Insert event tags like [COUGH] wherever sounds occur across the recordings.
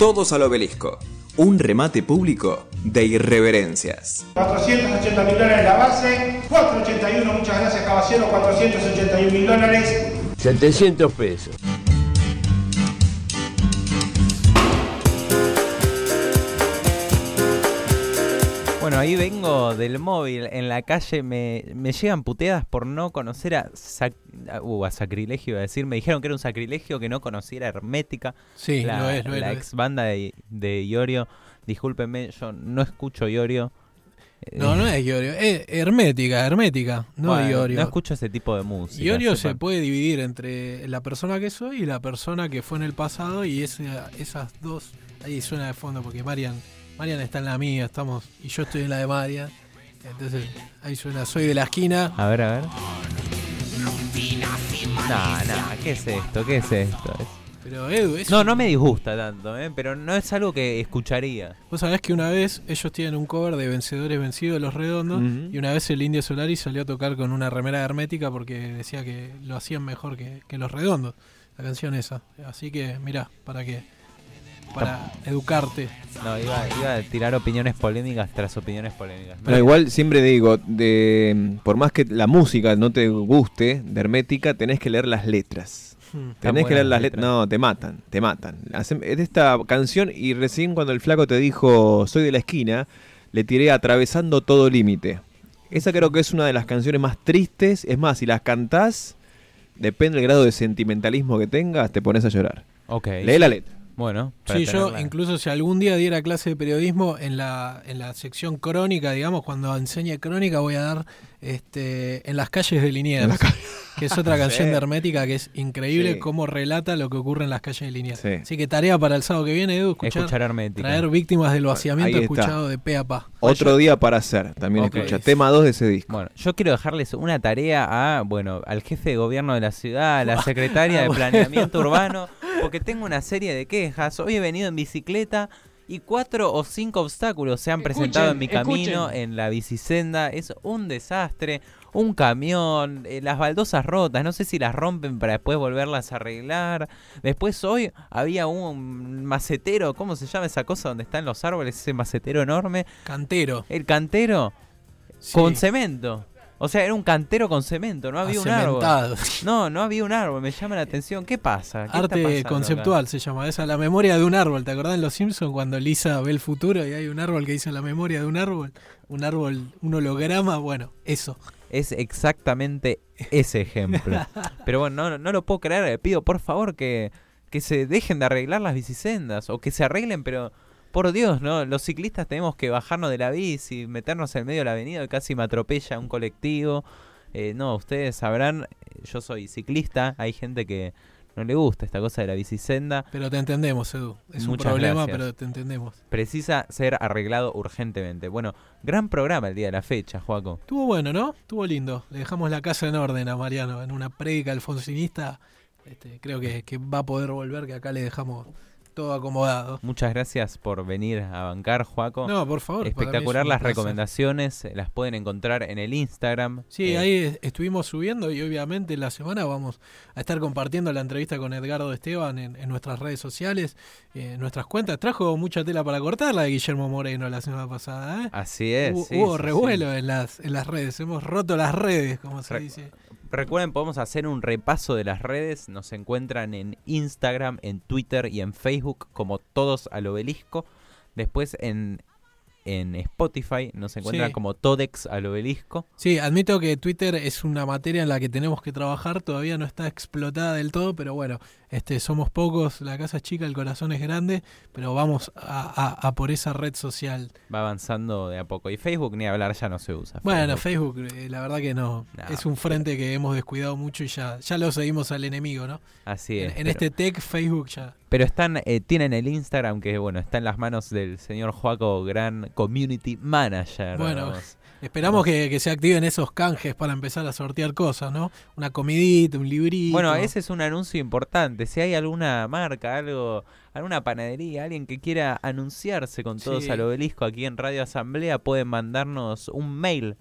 Todos al obelisco. Un remate público de irreverencias. 480 mil dólares la base, 481, muchas gracias caballero, 481 mil dólares. 700 pesos. Bueno, ahí vengo del móvil, en la calle me, me llegan puteadas por no conocer a, sac- uh, a sacrilegio, iba a decir, me dijeron que era un sacrilegio que no conociera Hermética, Sí, la, lo es, lo es, la lo ex banda de, de Iorio. Discúlpenme, yo no escucho Iorio. No, no es Iorio, es hermética, hermética, no bueno, Iorio. No escucho ese tipo de música. Iorio se puede dividir entre la persona que soy y la persona que fue en el pasado y esa- esas dos, ahí suena de fondo porque Marian, Marian está en la mía, estamos y yo estoy en la de Marian. Entonces ahí suena, soy de la esquina. A ver, a ver. Nah, nah, ¿qué es esto? ¿Qué es esto? Es- Pero Edu, es No, no me disgusta tanto, ¿eh? pero no es algo que escucharía. Vos sabés que una vez ellos tienen un cover de Vencedores Vencidos de Los Redondos Ujú. y una vez el Indio Solari salió a tocar con una remera hermética porque decía que lo hacían mejor que, que Los Redondos, la canción esa. Así que mirá, para que para educarte. No, iba, iba a tirar opiniones polémicas tras opiniones polémicas. Pero igual siempre digo, de, por más que la música no te guste de Hermética, tenés que leer las letras. Hmm. Tenés que leer las letras. letras. No, te matan, te matan. Hacen- Es de esta canción y recién cuando el flaco te dijo soy de la esquina, le tiré atravesando todo límite. Esa creo que es una de las canciones más tristes. Es más, si las cantás, depende del grado de sentimentalismo que tengas, te pones a llorar. Ok. Lee la letra. Bueno, para Sí, yo incluso si algún día diera clase de periodismo en la, en la sección crónica, digamos, cuando enseñe crónica voy a dar este, en las calles de Liniers, que es [LAUGHS] otra canción Sí. de Hermética que es increíble Sí. cómo relata lo que ocurre en las calles de Liniers. Sí. Así que tarea para el sábado que viene, Edu, escuchar, Escuchar Hermética. traer víctimas del vaciamiento escuchado de pe a pa. Otro día para hacer, también escucha. Tema 2 de ese disco. Bueno, yo quiero dejarles una tarea a, bueno, al jefe de gobierno de la ciudad, a la [LAUGHS] secretaria Ah, de bueno. planeamiento urbano, porque tengo una serie de quejas. Hoy he venido en bicicleta y cuatro o cinco obstáculos se han presentado en mi camino en la bicisenda. Es un desastre. Un camión, eh, las baldosas rotas, no sé si las rompen para después volverlas a arreglar. Después hoy había un macetero, ¿cómo se llama esa cosa donde están los árboles? Ese macetero enorme. Cantero. El cantero Sí. con cemento. O sea, era un cantero con cemento, no había un árbol. No, no había un árbol, me llama la atención. ¿Qué pasa? ¿Qué está Arte conceptual se llama. Esa la memoria de un árbol. ¿Te acordás en Los Simpsons cuando Lisa ve el futuro y hay un árbol que dice la memoria de un árbol? Un árbol, un holograma. Bueno, eso. Es exactamente ese ejemplo. [LAUGHS] Pero bueno, no, no lo puedo creer. Le pido por favor que, que se dejen de arreglar las bicisendas o que se arreglen, pero por Dios, ¿no? Los ciclistas tenemos que bajarnos de la bici, meternos en medio de la avenida y casi me atropella un colectivo. Eh, no, ustedes sabrán, eh, yo soy ciclista, hay gente que no le gusta esta cosa de la bicisenda. Pero te entendemos, Edu. Es un problema, gracias. pero te entendemos. precisa ser arreglado urgentemente. Bueno, gran programa el día de la fecha, Joaco. Estuvo bueno, ¿no? Estuvo lindo. Le dejamos la casa en orden a Mariano en una prédica alfonsinista. Este, creo que, que va a poder volver, que acá le dejamos todo acomodado. Muchas gracias por venir a bancar, Joaco. No, por favor. es Espectacular las placer. recomendaciones, eh, las pueden encontrar en el Instagram. Sí, Eh, ahí es- estuvimos subiendo y obviamente la semana vamos a estar compartiendo la entrevista con Edgardo Esteban en, en nuestras redes sociales, eh, en nuestras cuentas. Trajo mucha tela para cortar la de Guillermo Moreno la semana pasada. ¿eh? Así es. Hubo, sí, hubo sí, revuelo En, las, en las redes, hemos roto las redes, como se Re- dice. Recuerden, podemos hacer un repaso de las redes. Nos encuentran en Instagram, en Twitter y en Facebook como todos al obelisco. Después en, en Spotify nos encuentran Sí. como Todex al obelisco. Sí, admito que Twitter es una materia en la que tenemos que trabajar, todavía no está explotada del todo, pero bueno, este, somos pocos, la casa es chica, el corazón es grande, pero vamos a, a- a por esa red social. Va avanzando de a poco. Y Facebook ni hablar ya no se usa. Bueno, Facebook, eh, la verdad que no, No. es un frente que hemos descuidado mucho y ya, ya lo seguimos al enemigo, ¿no? Así es. en este tech, Facebook ya. Pero están, eh, tienen el Instagram que bueno, está en las manos del señor Joaco, gran community manager. Bueno, vamos. Esperamos que, que se activen esos canjes para empezar a sortear cosas, ¿no? Una comidita, un librito. Bueno, ese es un anuncio importante. Si hay alguna marca, algo, alguna panadería, alguien que quiera anunciarse con todos Sí. al obelisco aquí en Radio Asamblea, pueden mandarnos un mail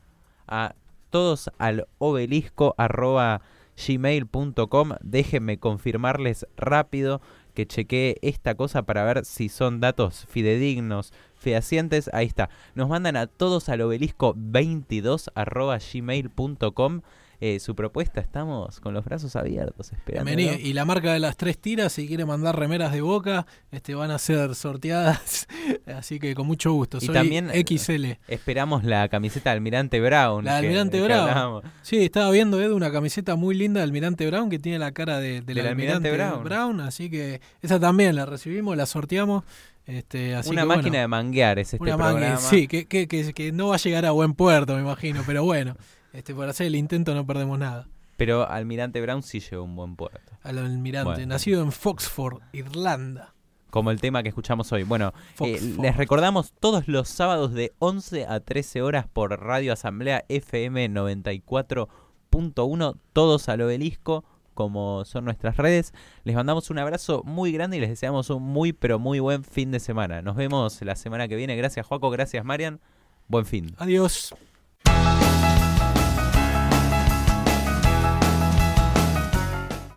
a todos al obelisco arroba gmail.com. Déjenme confirmarles rápido que chequee esta cosa para ver si son datos fidedignos, fehacientes. Ahí está. Nos mandan a todos al obelisco 22 arroba gmail.com. Eh, su propuesta, estamos con los brazos abiertos esperando. Bienvenido. Y la marca de las tres tiras, si quiere mandar remeras de boca, este, van a ser sorteadas. [LAUGHS] Así que con mucho gusto. Y también, eh, XL. Esperamos la camiseta de Almirante Brown. La de Almirante que Brown. Sí, estaba viendo Edu una camiseta muy linda de Almirante Brown que tiene la cara de, del Del Almirante Almirante, Brown. Brown. Así que esa también la recibimos, la sorteamos. Este, así Una que, máquina bueno, de manguear es este una programa. sí, que, que, que, no va a llegar a buen puerto, me imagino, pero bueno, [LAUGHS] este, por hacer el intento no perdemos nada. Pero Almirante Brown sí lleva un buen puerto. Al Almirante, Bueno. nacido en Foxford, Irlanda. Como el tema que escuchamos hoy. Bueno, eh, les recordamos todos los sábados de 11 a 13 horas por Radio Asamblea FM 94.1, todos al obelisco, como son nuestras redes. Les mandamos un abrazo muy grande y les deseamos un muy, pero muy buen fin de semana. Nos vemos la semana que viene. Gracias, Joaco. Gracias, Marian. Buen fin. Adiós.